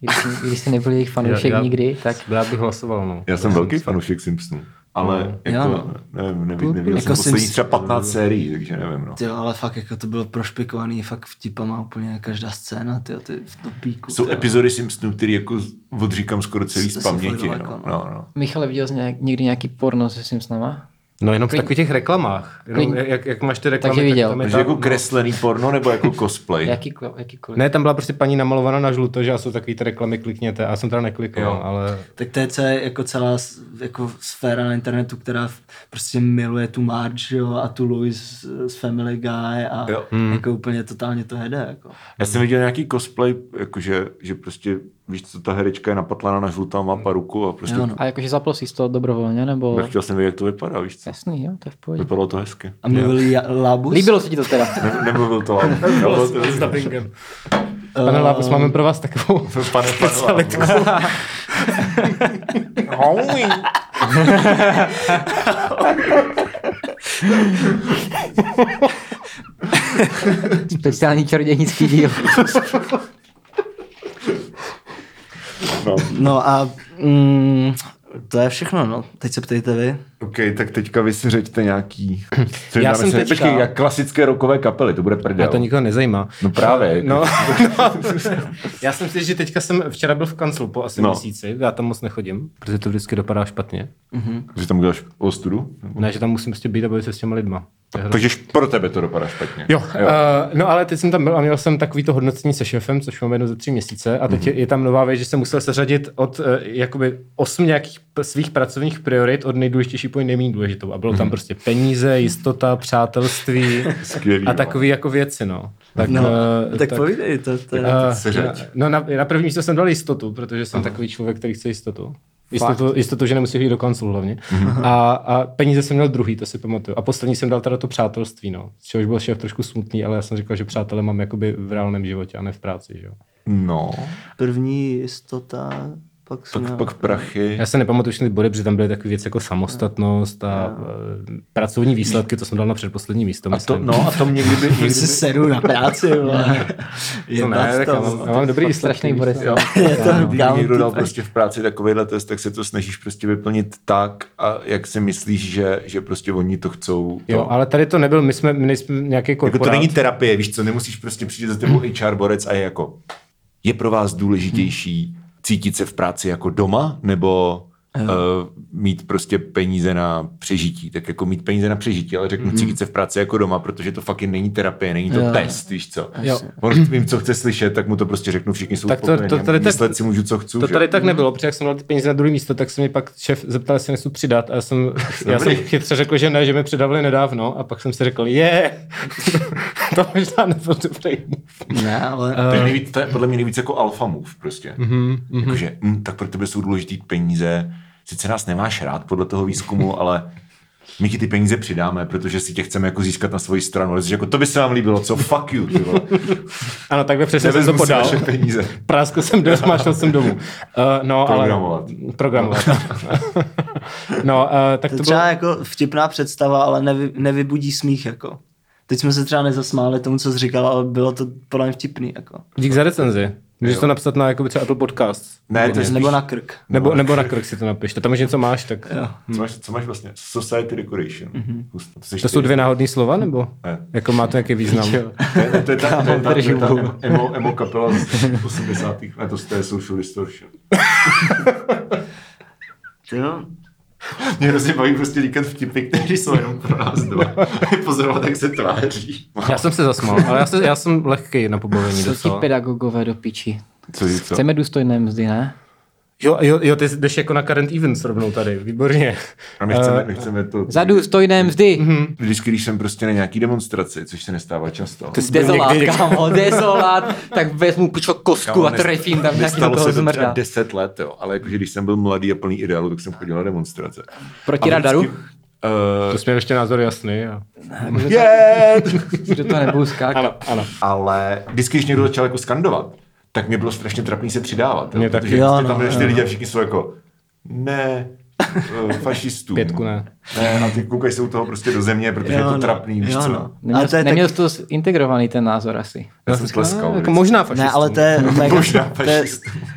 Když jsi, když jsi nebyl jejich [laughs] fanoušek Já- já- nikdy, tak Já bych hlasoval, no. Já jsem velký fanoušek Simpsonů. Ale jako, Jo, no. nevím, nevím, neviděl Jako jsem poslední Simps- třeba 15 sérií, takže nevím, no. Tyjo, ale fakt jako to bylo prošpikovaný fakt vtipama úplně každá scéna, tyjo, ty v to píku. Jsou tyjo. epizody Simpsonů, které jako odříkám skoro celý To z paměti. fakt daleko, No. no. No, no. Michale, viděl jsi nějak, někdy nějaký porno se Simpsonama? No jenom v takových těch reklamách. Jenom, jak, jak máš ty reklamy, Takže viděl. tak tam je Takže ta, jako no. kreslený porno nebo jako cosplay? Jaký, jakýkoliv. Ne, tam byla prostě paní namalovaná na žluto, že a jsou takový ty reklamy, klikněte. A já jsem teda neklikl, Jo. ale Tak to je celé, jako celá jako sféra na internetu, která prostě miluje tu Marge jo, a tu Louis z, Family Guy a Jo. jako úplně totálně to jede. Jako. Já jsem viděl nějaký cosplay, jakože, že prostě, víš co, ta herečka je napatlaná na žlutá, má paruku a prostě Jo, no. A jakože zapl jsi z toho dobrovolně, nebo... Já chtěl jsem vědět, jak to vypadá, víš co? Jasný, jo, to je v pohodě. Vypadalo to hezky. A mluvil ja, Labus? Líbilo se ti to teda? Ne, nemluvil to vám. Nebylo to s dubbingem. Pane Lápus, máme pro vás takovou Pane, [laughs] pane, Speciální čarodějnický díl. [laughs] No a mm, to je všechno, no. Teď se ptejte vy. OK, tak teďka vy si řeďte nějaký... [clears throat] Co Já jsem teďka- Počkej, jak klasické rokové kapely, to bude prdel. A to nikoho nezajímá. No právě. No, no, [laughs] já jsem si, že teďka jsem včera byl v kanclu po asi No. měsíci, já tam moc nechodím, protože to vždycky dopadá špatně. Že tam uděláš ostudu? Ne, že tam musím prostě být a bavit se s těma lidma. Takže pro tebe to dopadá špatně. Jo, jo. Uh, no ale teď jsem tam byl a měl jsem takový to hodnocení se šéfem, což mám jedno za tři měsíce a teď mm-hmm. je, je tam nová věc, že jsem musel seřadit od uh, jakoby osm nějakých svých pracovních priorit od nejdůležitější po nejméně důležitou a bylo tam prostě peníze, jistota, přátelství [laughs] Skvělý, a takové jako věci, no. Tak, No, uh, tak, tak povídej, to, to, Uh, seřaď. no na, na první místo jsem dal jistotu, protože jsem takový člověk, který chce jistotu. Jistotu, jistotu, že nemusí jít do kanclu hlavně. A, a peníze jsem měl druhý, to si pamatuju. A poslední jsem dal teda to přátelství, no. Z čehož byl šéf trošku smutný, ale já jsem říkal, že přátelé mám jakoby v reálném životě a ne v práci, že jo. No, první jistota, pak pak, měl- pak prachy. Já se nepamatuju všechny body, protože tam byly takové věci jako samostatnost a uh, pracovní výsledky, to jsem dal na předposlední místo. A to, no, a to někdy by... Někdy [laughs] by sedu na práci, [laughs] vole. to ne, tak já mám, já mám dobrý Strašný výsledky. bod. Jo, [laughs] Je to Kdyby kámo, někdo dal prostě v práci takovýhle test, tak se to snažíš prostě vyplnit tak, a jak si myslíš, že, že prostě oni to chcou. To. Jo, ale tady to nebyl, my jsme, my nejsme nějaký Jako korporát. to není terapie, víš co, nemusíš prostě přijít za tebou HR borec a je jako, je pro vás důležitější cítit se v práci jako doma, nebo uh, mít prostě peníze na přežití. Tak jako mít peníze na přežití, ale řeknu cítit se v práci jako doma, protože to fakt není terapie, není to Jo. test, víš co. Jo. On vím, co chce slyšet, tak mu to prostě řeknu, všichni jsou Tak to- spokojení. to tady tak- Myslet si můžu, co chci. To že? tady tak nebylo, protože jak jsem dal ty peníze na druhé místo, tak se mi pak šéf zeptal, jestli nesu přidat a já jsem, [laughs] já jsem chytře řekl, že ne, že mi přidávali nedávno a pak jsem si řekl, je, [laughs] to možná nebyl dobrý. Ne, ale... To je, nejvíc, to je podle mě nejvíc jako alfa move prostě. Mhm, Mm-hmm, Jakože, hm, tak pro tebe jsou důležitý peníze, sice nás nemáš rád podle toho výzkumu, [laughs] ale my ti ty peníze přidáme, protože si tě chceme jako získat na svoji stranu. Ale jsi jako, to by se vám líbilo, co? Fuck you, ty vole. [laughs] Ano, takhle přesně jsem to podal. naše peníze. [laughs] Práskl jsem do, mášel jsem domů. Uh, no, Programovat. Ale, programovat. no, uh, tak To to je třeba bylo... jako vtipná představa, ale nevy, nevybudí smích, jako. Teď jsme se třeba nezasmáli tomu, co jsi říkal, ale bylo to podle mě vtipný, jako. Dík za recenzi. Můžeš to napsat na jakoby třeba Apple Podcast. Ne, to je Nebo na krk. Nebo, nebo na krk si to napiš. To tam už něco máš, tak... Jo. co, máš, co máš vlastně? Society decoration. Mm-hmm. To, To jsou dvě náhodné slova, nebo? Ne. Jako má to nějaký význam? To je, to je ta, to je ta, to je ta emo, emo kapela z 80. Ne, to, to je Social Distortion. [laughs] Jo. Mě hrozně baví prostě říkat vtipy, které jsou jenom pro nás dva. [laughs] Pozorovat, jak se tváří. Já jsem se zasmál, ale já, se, já jsem lehký na pobavení Jsou ti pedagogové do piči. Co, co? Chceme důstojné mzdy, ne? Jo, jo, jo, ty jdeš jako na current events rovnou tady, výborně. A my chceme, my chceme to... Za důstojné mzdy. Vždycky, když jsem prostě na nějaký demonstraci, což se nestává často. Ty jsi Dezolát, někdy, kámo, dezolát, tak vezmu pičo kosku Kámo, a trefím tam nějaký do toho se to zmrda. 10 let, jo. Ale jakože když jsem byl mladý a plný ideálu, tak jsem chodil na demonstrace. Proti A radaru? vždycky, Uh, To jsi měl ještě názor jasný. A... [laughs] yeah! Že to nebudu skákat. Ano, ano. ale vždycky, když někdo začal jako skandovat, tak mě bylo strašně trapný se přidávat. Jo? Mě taky. Protože Jo, no, tam jdeš ty jo. lidi a všichni jsou jako, ne, eh, fašistům. Pětku ne. Ne, a ty koukají se u toho prostě do země, protože je to no, trapný, víš jo, co? no. Neměl, Ale to je neměl tak, jsi to integrovaný ten názor asi. Já jsem tleskal. Jako možná fašistům. ne, ale to je, [laughs] mega, Možná to, je,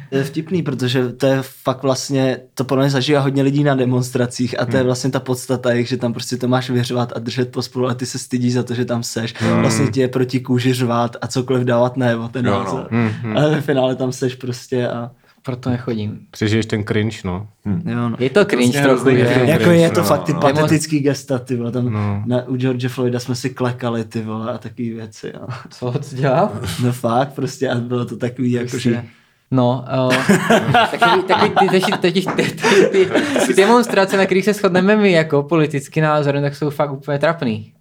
to je vtipný, protože to je fakt vlastně, to podle mě zažívá hodně lidí na demonstracích a to Hmm. je vlastně ta podstata jich, že tam prostě to máš vyřvat a držet pospolu a ty se stydíš za to, že tam seš. Vlastně ti je proti kůži řvát a cokoliv dávat najevo, ten Jo, no. názor. Ale ve finále tam seš prostě a Proto nechodím. Přežiješ ten cringe, no. jo no. Je to cringe Vlastně trochu, hrozný je. cringe. Jako je to no, fakt ty no. patetický gesta, ty vole, tam No. na, u George Floyda jsme si klekali, ty vole, a takové věci, jo. Co co dělal? No fakt, prostě a bylo to takový, jakože... No, uh, takový, takový ty, ty, ty, ty, ty, ty, ty demonstrace, na kterých se shodneme my jako politický názor, tak jsou fakt úplně trapný.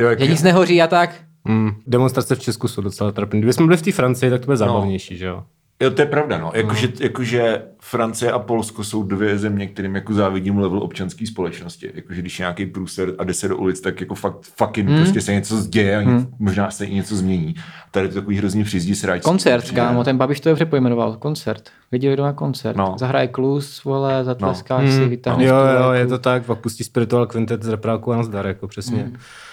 Jo, jak Že nic nehoří a tak. Mm, demonstrace v Česku jsou docela trapné. Kdybychom byli v té Francii, tak to bude zábavnější, že jo? Jo, to je pravda, no. Jakože, jakože Francie a Polsko jsou dvě země, kterým jako závidím level občanské společnosti. Jakože když je nějaký průser a jde se do ulic, tak jako fakt fucking hmm. prostě se něco děje a nic, možná se i něco změní. Tady je to takový hrozný přizdí sráč. Koncert, kámo, ten Babiš to dobře pojmenoval. Koncert. Lidi jdou na koncert. No. No. Zahraje klus, vole, zatleskáš no. si, vytáhneš Jo, tu jo, vlajku. je to tak, pak pustí Spiritual Quintet z repráku a nazdar, jako přesně.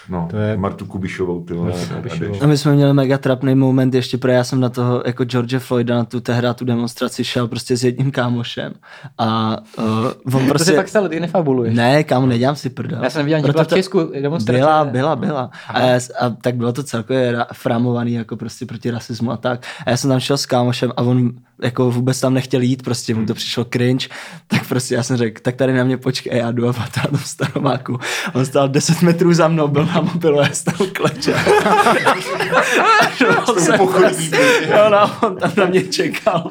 No, To je- Martu Kubišovou, ty vole. a- my jsme měli mega trapný moment ještě, protože já jsem na toho jako George Floyda na tu tehra tu demonstraci šel prostě s jedním kámošem a uh, on [laughs] To si prostě... fakt stalo, ty nefabuluješ. Ne, kámo, nedělám si prdel. Já jsem neviděl, že byla v Česku demonstrace. Byla, byla, byla. A, já, a tak bylo to celkově ra- framovaný jako prostě proti rasismu a tak. A já jsem tam šel s kámošem a on jako vůbec tam nechtěl jít, prostě mu to přišlo cringe, [laughs] tak prostě já jsem řekl, tak tady na mě počkej, já jdu a na tom staromáku. On stál 10 metrů za mnou, byl na mobilu, já stál kleče. [laughs] jo, no, on tam na mě čekal.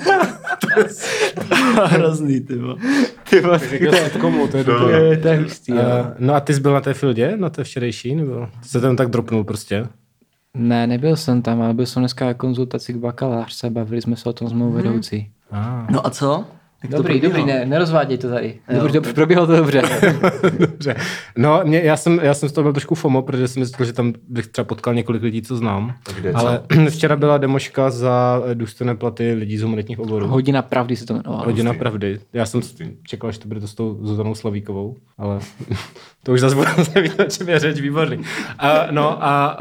[laughs] hrozný, ty vole. Ty vole, komu, to je dobré. to je- to je hustý, jo. Uh, no a ty jsi byl na té fildě, na té včerejší, nebo ty se tam tak dropnul prostě? Ne, nebyl jsem tam, ale byl jsem dneska na konzultaci k bakalářce, bavili jsme se o tom s mou vedoucí. Ah. No a co? Jak Dobrý, dobrý, ne, nerozváděj to tady. Dobře, dobře, proběhlo to dobře. [laughs] Dobře. No, mě, já, jsem, já jsem z toho byl trošku FOMO, protože jsem myslel, že tam bych třeba potkal několik lidí, co znám. kde, co? Ale [clears throat] včera byla demoška za eh, důstojné platy lidí z humanitních oborů. Hodina pravdy se to jmenovalo. Hodina pravdy. Já jsem čekal, že to bude to s tou Zuzanou Slavíkovou, ale [laughs] to už zase bude o čem je řeč, výborný. Uh, no a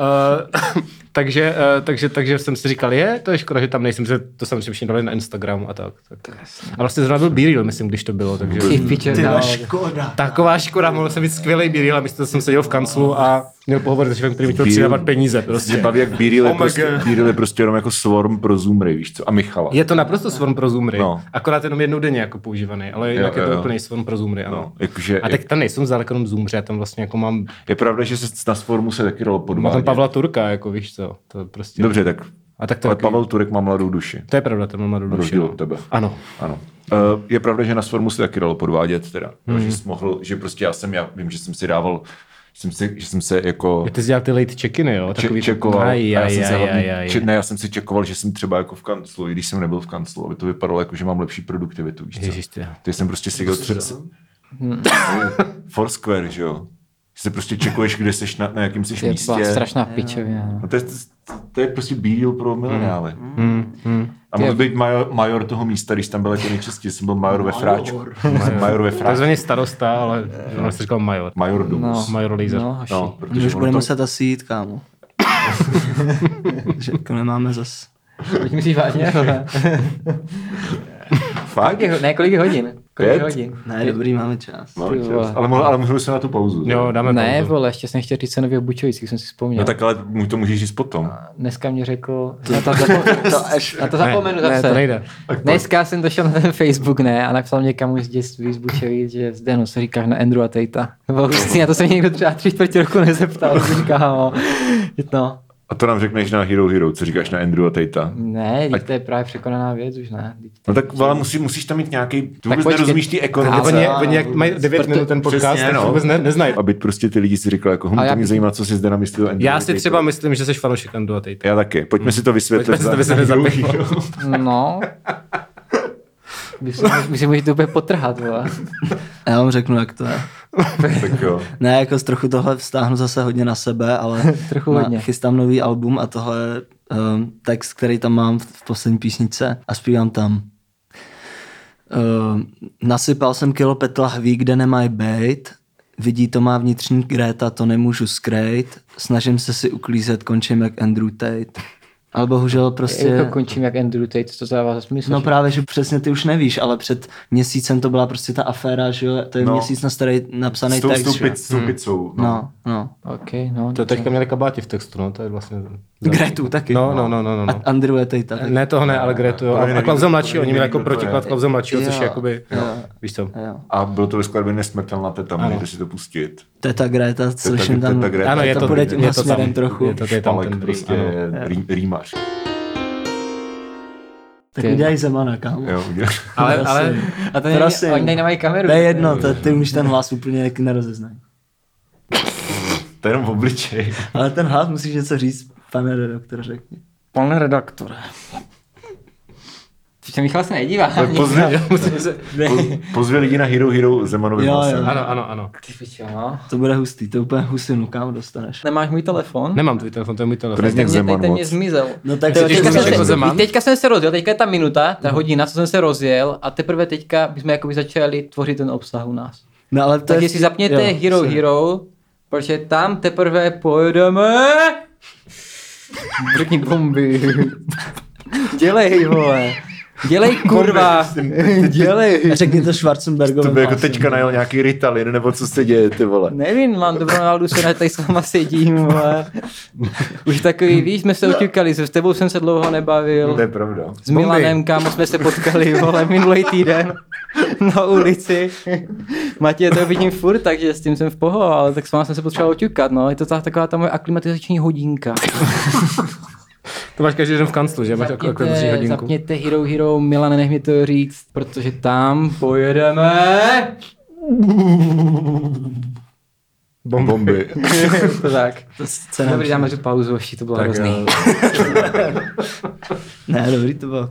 uh, [laughs] takže, uh, takže, takže jsem si říkal, je, to je škoda, že tam nejsem, že to samozřejmě všichni dali na Instagram a tak. tak. A vlastně zrovna byl B-Reel, myslím, když to bylo, takže... Ty piče, Ty no. škoda. Taková škoda, mohl jsem mít skvělý B-Reel a místo toho jsem seděl v kanclu a měl pohovor s šéfem, který mi chtěl přidávat peníze. Mě Prostě. baví, jak Bíril je, Oh prostě, je prostě jenom jako swarm pro Zoomery, víš co? A Michala. Je to naprosto svorm pro Zoomry, No. akorát jenom jednou denně jako používaný, ale jinak jo, je to jo. úplný svorm pro Zoomry, ano. No, jakože, A tak tam nejsem zdaleko jenom Zoomři, já tam vlastně jako mám, je pravda, že se na swarmu se taky dalo mám podvádět. tam Pavla Turka, jako víš co, to prostě. Dobře, tak A tak to ale takový- Pavel Turek má mladou duši. To je pravda, ten má mladou duši. rozdíl no. od tebe. Ano. Ano. Uh, je pravda, že na Swarmu se taky dalo podvádět, teda. Hmm. Mm. Že, jsi mohl, že prostě já jsem, já vím, že jsem si dával, že jsem, si, že jsem se jako Jo, Ty jsi dělal ty late check-iny, jo? če- čekoval. Aj, a já aj, jsem se aj, hlavně, aj, aj. če- ne, já jsem si čekoval, že jsem třeba jako v kanclu, i když jsem nebyl v kanclu, aby to vypadalo jako, že mám lepší produktivitu, víš co? Ježiš, ty. Jsem prostě seděl třeba... [laughs] Foursquare, že jo? Že se prostě čekuješ, kde jsi na, na jakém jsi To je místě. byla strašná pičovina. no. No to, je, to je prostě bíl pro mileniály. Hmm, hmm. A mohl být major, major toho místa, když tam byl jako nejčastěji, jsem byl major ve fráčku. Jsem major ve fráčku. Takzvaně starosta, ale ono se říkal major. Major domus. No. Major Laser. No, hoši. No, protože už budeme to, muset asi jít, kámo. [laughs] že jako nemáme zas... Teď myslíš vážně? fakt, Kolik je, ne, kolik je hodin? Pět? hodin? Ne, dobrý, máme čas. ty čas. ale, ale můžu se na tu pauzu. Jo, dáme Ne, pauzu. vole, ještě jsem chtěl říct cenově Bučovicích, jsem si vzpomněl. No tak ale mu to můžeš říct potom. Dneska mě řekl, na to, zapo- To až... na to zapomenu ne, zase. ne, to nejde. Dneska jsem došel na ten Facebook, ne, a napsal mě kamu z dětství z Bučovic, že zde, no, co říkáš na Andrew a Tejta. Hustý, [laughs] na to se mě někdo třeba tři čtvrtě roku nezeptal, co říká, no. A to nám řekneš na Hero Hero, co říkáš na Andrew a Tejta. Ne, teď to je právě překonaná věc už, ne. Teď No tak ale musí, musíš tam mít nějaký, ty vůbec počkej. nerozumíš ty Ale ekonomice. oni, oni jak mají 9 Proto- minut ten podcast, Přesně, tak no. vůbec ne, neznají. Aby prostě ty lidi si říkali, jako, hm, to mě zajímá, co si zde namyslel Andrew Já si Tejta. třeba myslím, že jsi fanoušek Andu a Tejta. Já taky. Pojďme si to vysvětlit. Pojďme si to vysvětlit za Hero pět Hero. No. Vy si můžete úplně potrhat, vole. [laughs] Já vám řeknu, jak to je. tak jo. [laughs] Ne, jako z trochu tohle vztáhnu zase hodně na sebe, ale [laughs] Trochu na- hodně. chystám nový album a tohle je um, text, který tam mám v, v poslední písničce a zpívám tam. Um, nasypal jsem kilo pet lahví, kde nemají bejt, vidí to má vnitřní Greta, to nemůžu skrejt, snažím se si uklízet, končím jak Andrew Tate. Ale bohužel prostě... Jak to končím jak Andrew Tate, co to dává za smysl? No že- právě, že přesně ty už nevíš, ale před měsícem to byla prostě ta aféra, že jo, to je No. no. měsíc na starý napsaný S tou, s text, s tou pizzou. No. No, no. OK, no. To teďka měli kabáti v textu, no, to je vlastně... Gretu taky. No, no, no, no, no. A no. Andrew je taky. Ne, toho ne, ale Gretu, jo. A, a Klauze to mladší, oni měli jako protiklad Klauze mladšího, což je jakoby, jo. víš co. A bylo to ve skladbě Nesmrtelná teta, můžete si to pustit. Teta Greta, slyším tam. Ano, je to, je to směrem tam, trochu. Je to, je tam ten prostě ano. Rýmař. Tak udělej Zemana, kámo. Jo, udělal. [laughs] Ale, Prosím. ale A to není, Prosím. oni tady nemají kameru. To je jedno, to, ty už ten hlas úplně jak nerozeznají. [laughs] To je jenom v obličej. Ale ten hlas musíš něco říct, pane redaktor, řekni. Pane redaktore. Se Michal se nedívá. Tak pozve, po- pozve lidi na Hero Hero Zemanovým Jo, jo. ano, ano, ano. Ty pičo, no. To bude hustý, to úplně husinu, kam dostaneš. Nemáš můj telefon? Nemám tvůj telefon, to je můj telefon. To Ten mě, Zeman ten mě zmizel. No tak se teďka, jsem jako se, Zeman? teďka jsem se rozjel, teďka je ta minuta, ta hodina, co jsem se rozjel a teprve teďka bychom jakoby začali tvořit ten obsah u nás. No ale to Takže je... si zapněte jo, Hero se- Hero, protože tam teprve pojedeme. Řekni bomby. Dělej, vole. Dělej kurva, [laughs] dělej. Řekni to Schwarzenbergovi. To by jako teďka najel nějaký Ritalin, nebo co se děje, ty vole. Nevím, mám dobrou náladu, se tady s váma sedím, ale [laughs] už takový, víš, jsme se oťukali, s tebou jsem se dlouho nebavil. To je pravda. S Milanem, kámo, jsme se potkali, vole, minulý týden [laughs] na ulici. Matěj, to vidím furt, takže s tím jsem v poho, ale tak s váma jsem se potřeboval oťukat, no. Je to ta, taková ta moje aklimatizační hodinka. To máš každý den v kanclu, že? Máš jako Zapněte, hodinku. zapněte Hero Hero, Milan, nech mi to říct, protože tam pojedeme. Bomby. Bomby. [laughs] to tak. Scéna Dobrý, dáme tu pauzu, ještě to bylo Tak hrozný. [laughs] Ne, dobrý to bylo.